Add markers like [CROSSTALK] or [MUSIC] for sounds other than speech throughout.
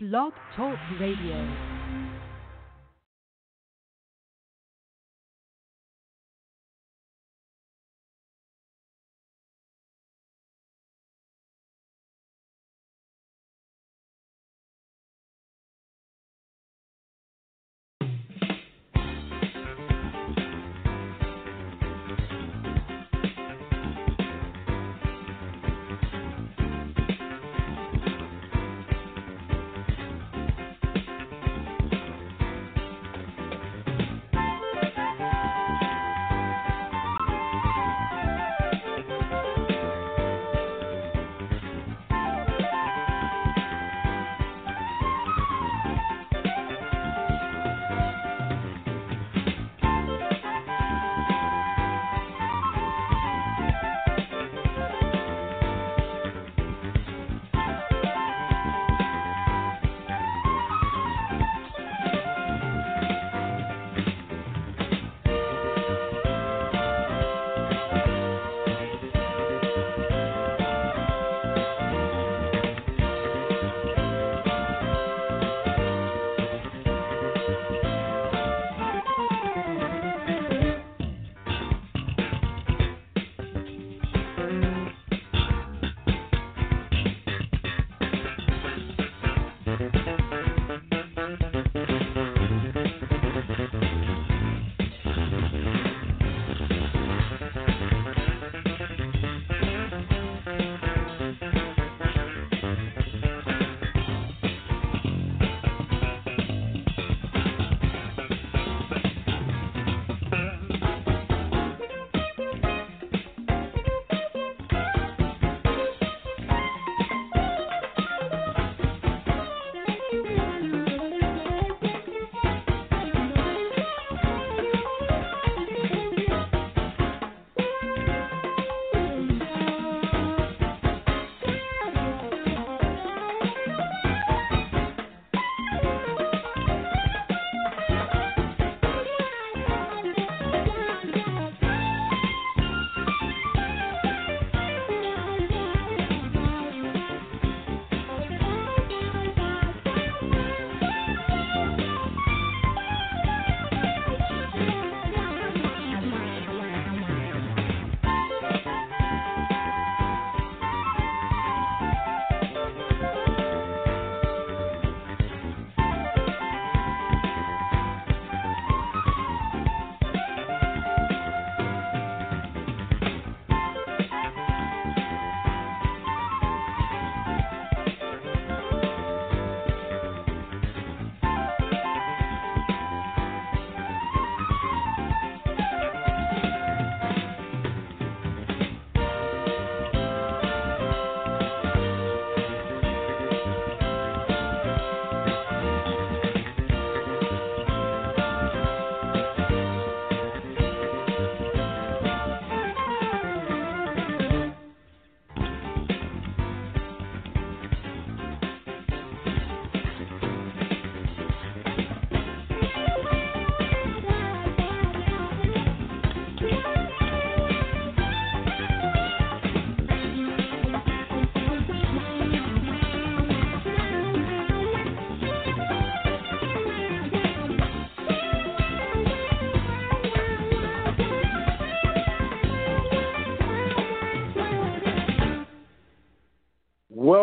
Blog Talk Radio.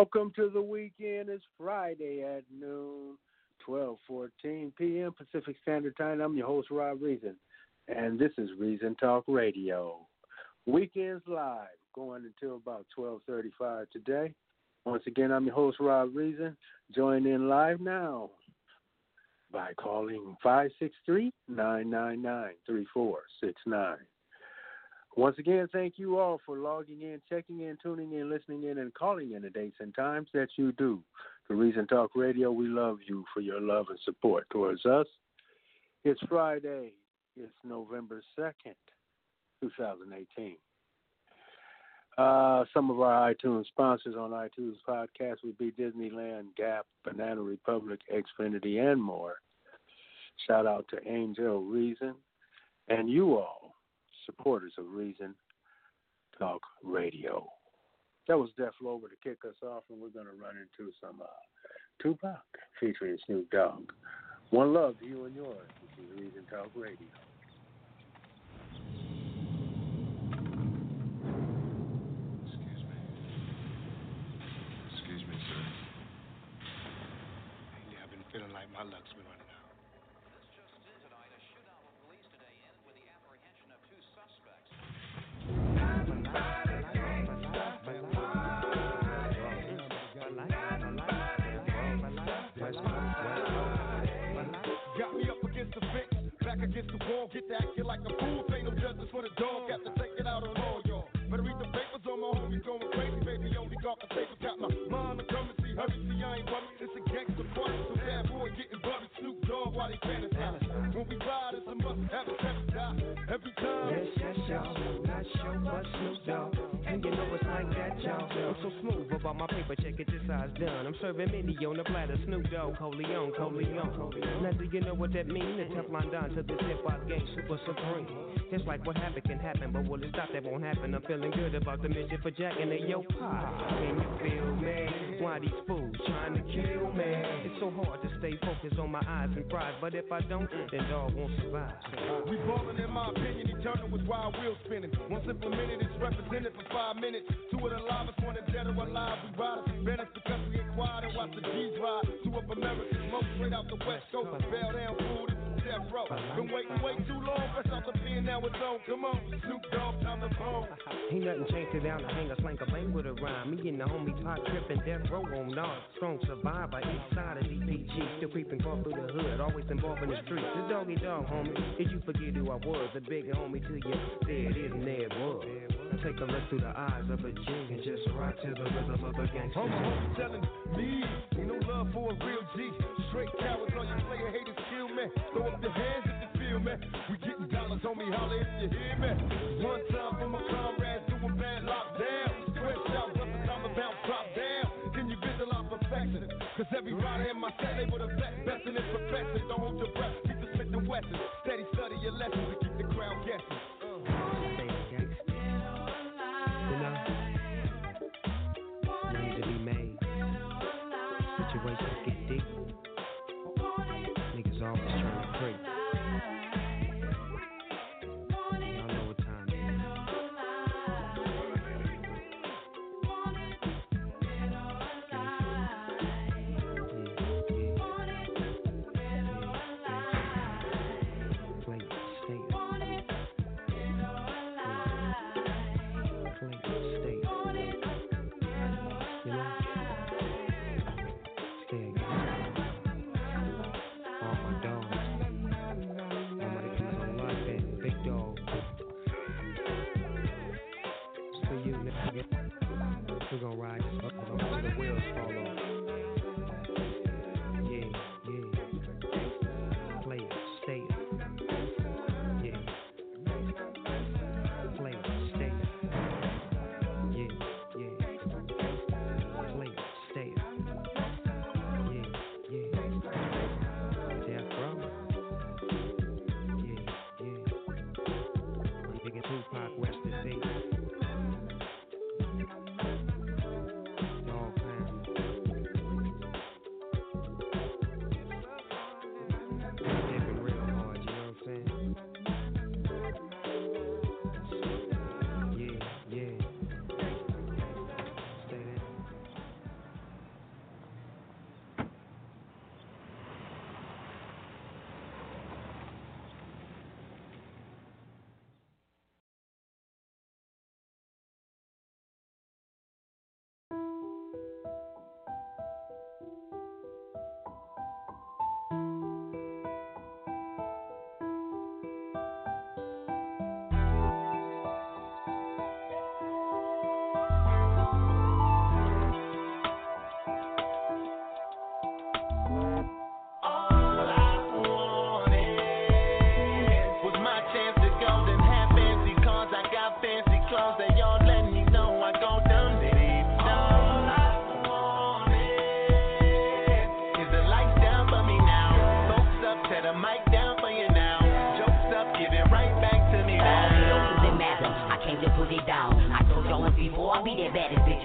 Welcome to the weekend. It's Friday at noon, 12:14 p.m. Pacific Standard Time. I'm your host Rob Reason, and this is Reason Talk Radio. Weekends live, going until about 12:35 today. Once again, I'm your host Rob Reason. Join in live now by calling 563-999-3469. Once again, thank you all for logging in, checking in, tuning in, listening in, and calling in the dates and times that you do. The Reason Talk Radio, we love you for your love and support towards us. It's Friday. It's November 2nd, 2018. Uh, some of our iTunes sponsors on iTunes podcast would be Disneyland, Gap, Banana Republic, Xfinity, and more. Shout out to Angel Reason and you all supporters of Reason Talk Radio. That was Def Lover to kick us off, and we're going to run into some uh, Tupac featuring Snoop Dogg. One love to you and yours. This is Reason Talk Radio. Excuse me. Excuse me, sir. Lately, I've been feeling like my luck's been running out. Back against the wall. Get to acting like a fool. Ain't no justice for the dog. Got to take it out on all y'all. Better read the papers on my homies going crazy. Baby, only got the papers. Got my mind to come and see. Hurry, see, I ain't worried. It's a gangster party. So bad boy getting buried. Snoop Dogg while they fantasize. When we ride, it's a must have a every die. Every time. Yes, yes, y'all. Not sure, but Snoop Dogg. And you know it's like that, y'all. I'm so smooth about my paper, check it, this size done. I'm serving mini on the platter, Snoop Dogg, Coleon, Coleon. Now, do you know what that mean? The Teflon Don to this hip hop game, super supreme. It's like what happened can happen, but will it stop? That won't happen. I'm feeling good about the mission for Jack and the yo pie. Can you feel me? Why these fools trying to kill me? It's so hard to stay focused on my eyes and pride, but if I don't, then dog won't survive. We ballin' in my opinion, eternal with wild wheels spinning. Once implemented, it's represented for five minutes. Two of the livest, one is dead or alive. We riders, banners we ain't quiet and watch the G's ride. Two of America's most straight out the west coast. Bell down food, it's death row. Been waiting way too long, fresh out the pen, now it's on. Come on, Snoop Dogg, time to bone. [LAUGHS] Ain't nothing changed it down to hang a slang a bang with a rhyme. Me and the homie pot tripping death row on Nard. Strong survivor, east side of DPG. Still creeping crawl through the hood, always involved in the streets. The doggy dog, homie. Did you forget who I was? The big homie to you. There it is, and there it was. Take a look through the eyes of a G and just rock to the rhythm of a gangster. I'm home telling me, ain't no love for a real G. Straight cowards, all you player haters kill me. Throw up your hands if you feel me. We getting dollars, homie, holler if you hear me. One time for my comrades doing bad lockdown. Square shot, what's the time about drop down? Can you visualize perfection? Cause everybody in my set able to best, best in its perfection. Don't hold your breath, keep the Smith and Wesson. Steady study your lessons always trying to creep.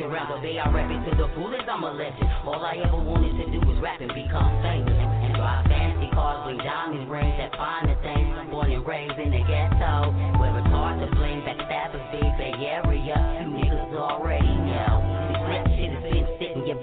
Around the bay, I rap it to the fullest, I'm a legend. All I ever wanted to do was rap and become famous. And drive fancy cars, bring diamond rings, that finer things. Born and raised in the ghetto, where it's hard to blame backstabbers, big Bay Area. You niggas already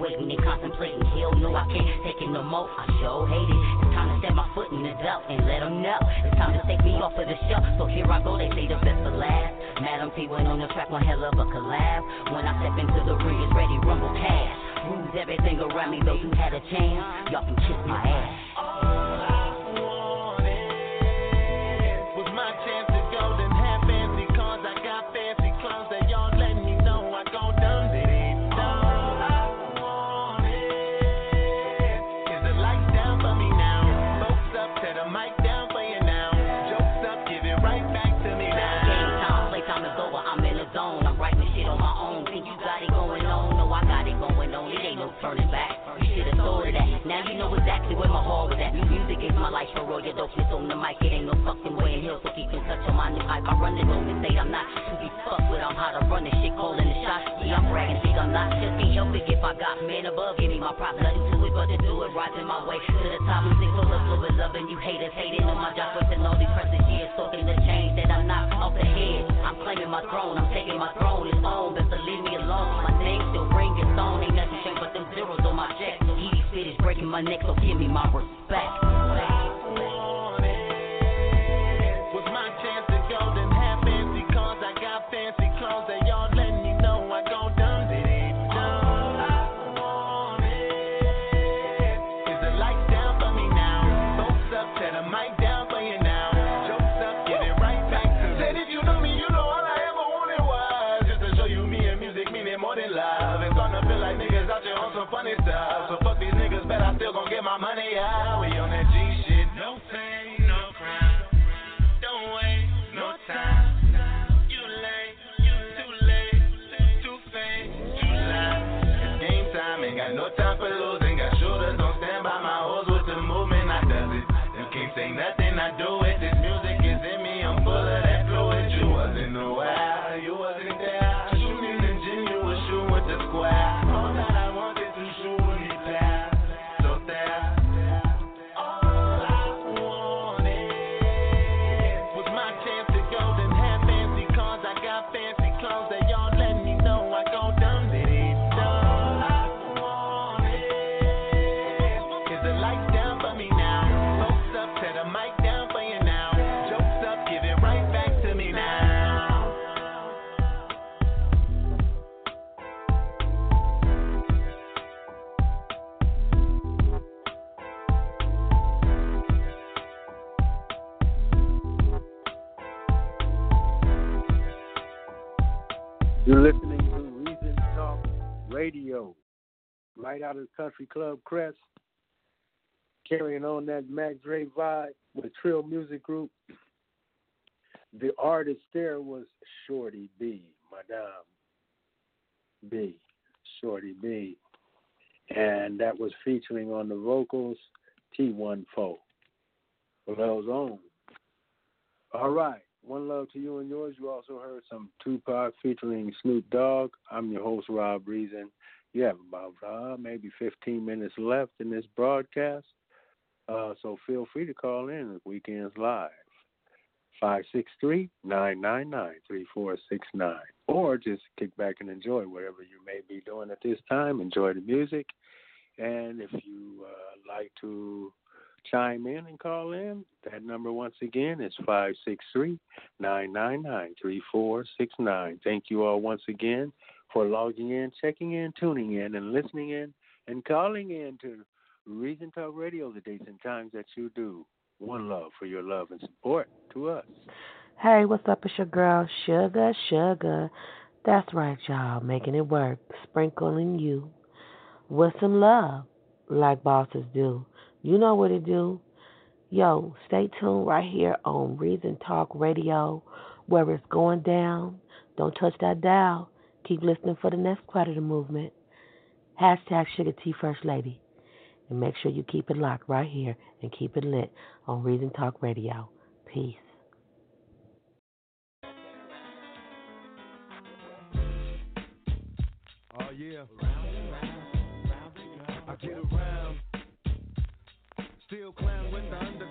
waiting and contemplating. Hell no, I can't take it no more. I sure hate it. It's time to set my foot in the dirt and let them know. It's time to take me off of the shelf. So here I go, they say the best for last. Madam P went on the track, one hell of a collab. When I step into the ring, it's ready, rumble cash. Rules everything around me, those who had a chance, y'all can kiss my ass. Loving you haters. Hating on my job. Wasting all these precious years. Talking the change that I'm not off the head. I'm claiming my throne. I'm taking my throne. It's on. To leave me alone. My name still ringing. Stone ain't nothing changed but them zeros on my check. Easy spit is breaking my neck. So give me my respect. Country Club Crest, carrying on that Mac Dre vibe with Trill Music Group. The artist there was Shorty B, Madame B, Shorty B, and that was featuring on the vocals T14 for those on. All right. One love to you and yours. You also heard some Tupac featuring Snoop Dogg. I'm your host, Rob Reason. You have about uh, maybe 15 minutes left in this broadcast. Uh, so feel free to call in at Weekends Live. 563-999-3469. Or just kick back and enjoy whatever you may be doing at this time. Enjoy the music. And if you uh, like to chime in and call in, that number once again is 563-999-3469. Thank you all once again for logging in, checking in, tuning in, and listening in, and calling in to Reason Talk Radio the dates and times that you do. One love for your love and support to us. Hey, what's up? It's your girl, Sugar, Sugar. That's right, y'all. Making it work. Sprinkling you with some love, like bosses do. You know what to do. Yo, stay tuned right here on Reason Talk Radio, where it's going down. Don't touch that dial keep listening for the next part of the movement. Hashtag Sugar T First Lady. And make sure you keep it locked right here and keep it lit on Reason Talk Radio. Peace. Oh, I get around. Still clown with the under.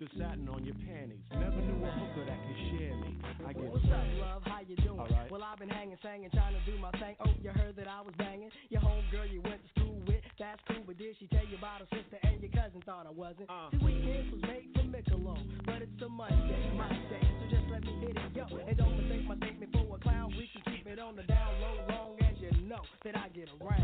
the satin on your panties. Never knew a hooker that could share me. I get What's up, love? How you doing? Right. Well, I've been hanging, singing, trying to do my thing. Oh, you heard that I was banging. Your homegirl you went to school with. That's cool, but did she tell you about her sister and your cousin? Thought I wasn't. Uh. The weekend was made for Michelob, but it's a Monday, my day. So just let me hit it, yo. And don't mistake my statement for a clown. We can keep it on the down low, long as you know that I get around.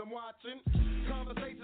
I'm watching. conversations.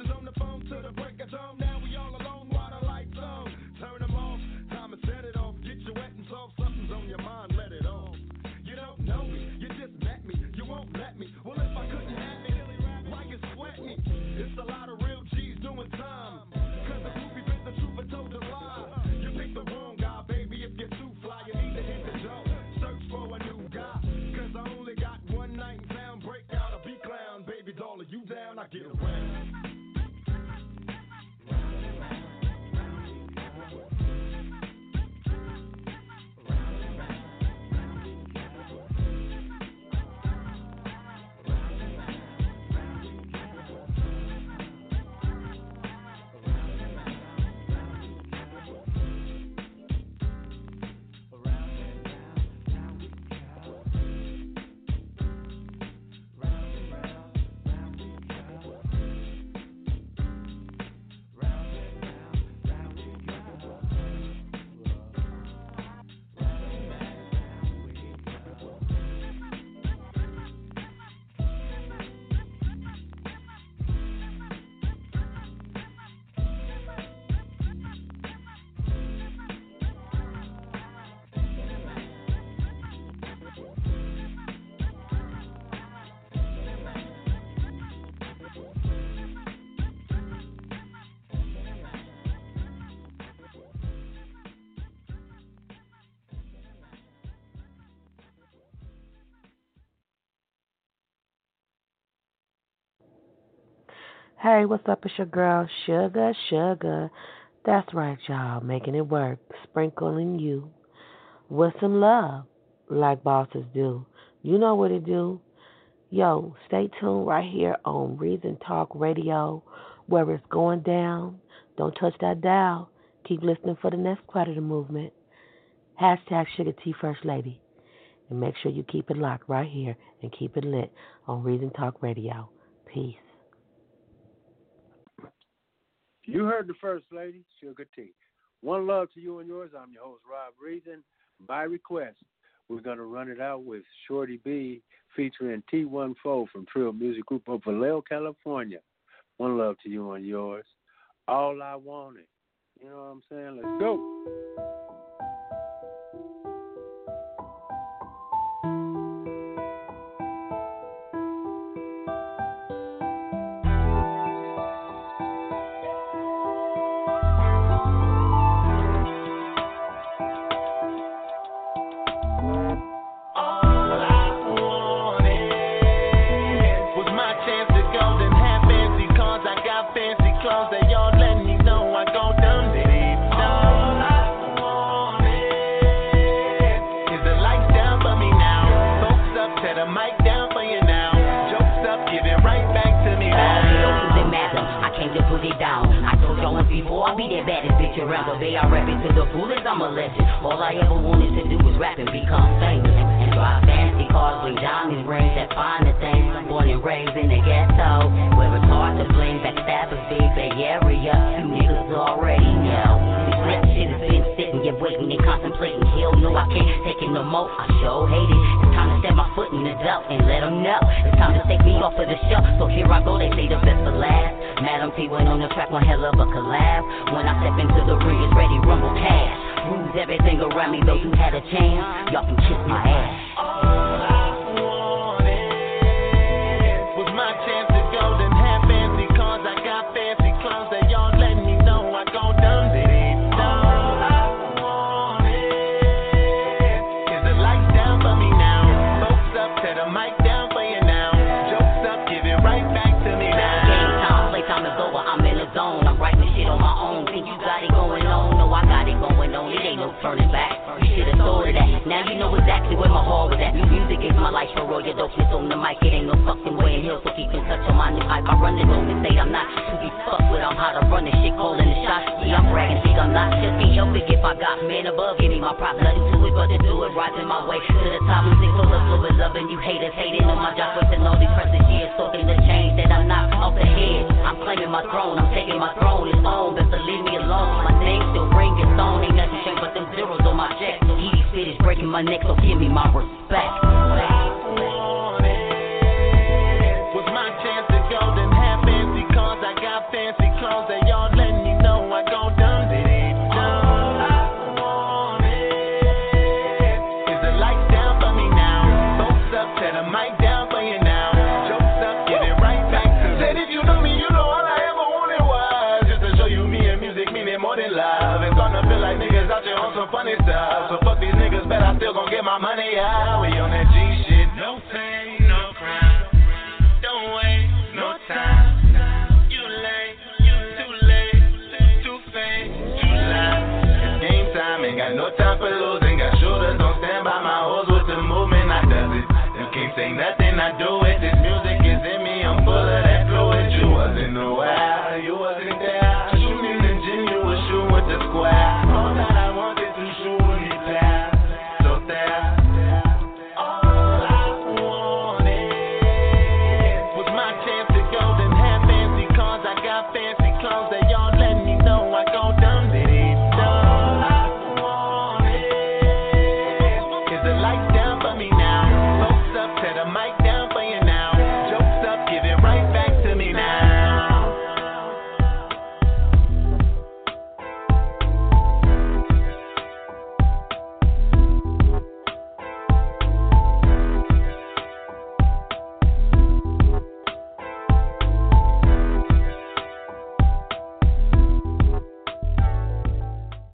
Hey, what's up? It's your girl, Sugar, Sugar. That's right, y'all. Making it work. Sprinkling you with some love, like bosses do. You know what to do. Yo, stay tuned right here on Reason Talk Radio, where it's going down. Don't touch that dial. Keep listening for the next part of the movement. Hashtag Sugar T First Lady. And make sure you keep it locked right here and keep it lit on Reason Talk Radio. Peace. You heard the first lady, Sugar T. One love to you and yours. I'm your host, Rob Reason. By request, we're going to run it out with Shorty B featuring T14 from Trill Music Group of Vallejo, California. One love to you and yours. All I wanted. You know what I'm saying? Let's go. Waiting and contemplating. Hell no, I can't take it no more. I sure hate it. It's time to step my foot in the dough and let let 'em know. It's time to take me off of the show. So here I go, they say the best for last. Madam T went on the track, one hell of a collab. When I step into the ring, it's ready, rumble cash. Rules everything around me, those who had a chance, y'all can kiss my ass. Ain't no turning back. You should've thought of that. Now you know exactly where my heart was at. New music is my life for your dopeness on the mic. It ain't no fucking way in hell, so keep in touch on my new. I run the open state, I'm not to be fucked with. I'm how to run this shit, calling the shots. Yeah, I'm bragging, think I'm not. Just can't it if I got men above. Give me my props, nothing to it but to do it. Rising my way to the top. Music full of is loving you haters hating on my job. Wasting all these precious years, talking the change that I'm not off the head. I'm claiming my throne, I'm taking my throne. It's on, best to leave me alone. My name still ringing, stone ain't nothing my. Easy spit is breaking my neck, so give me my respect.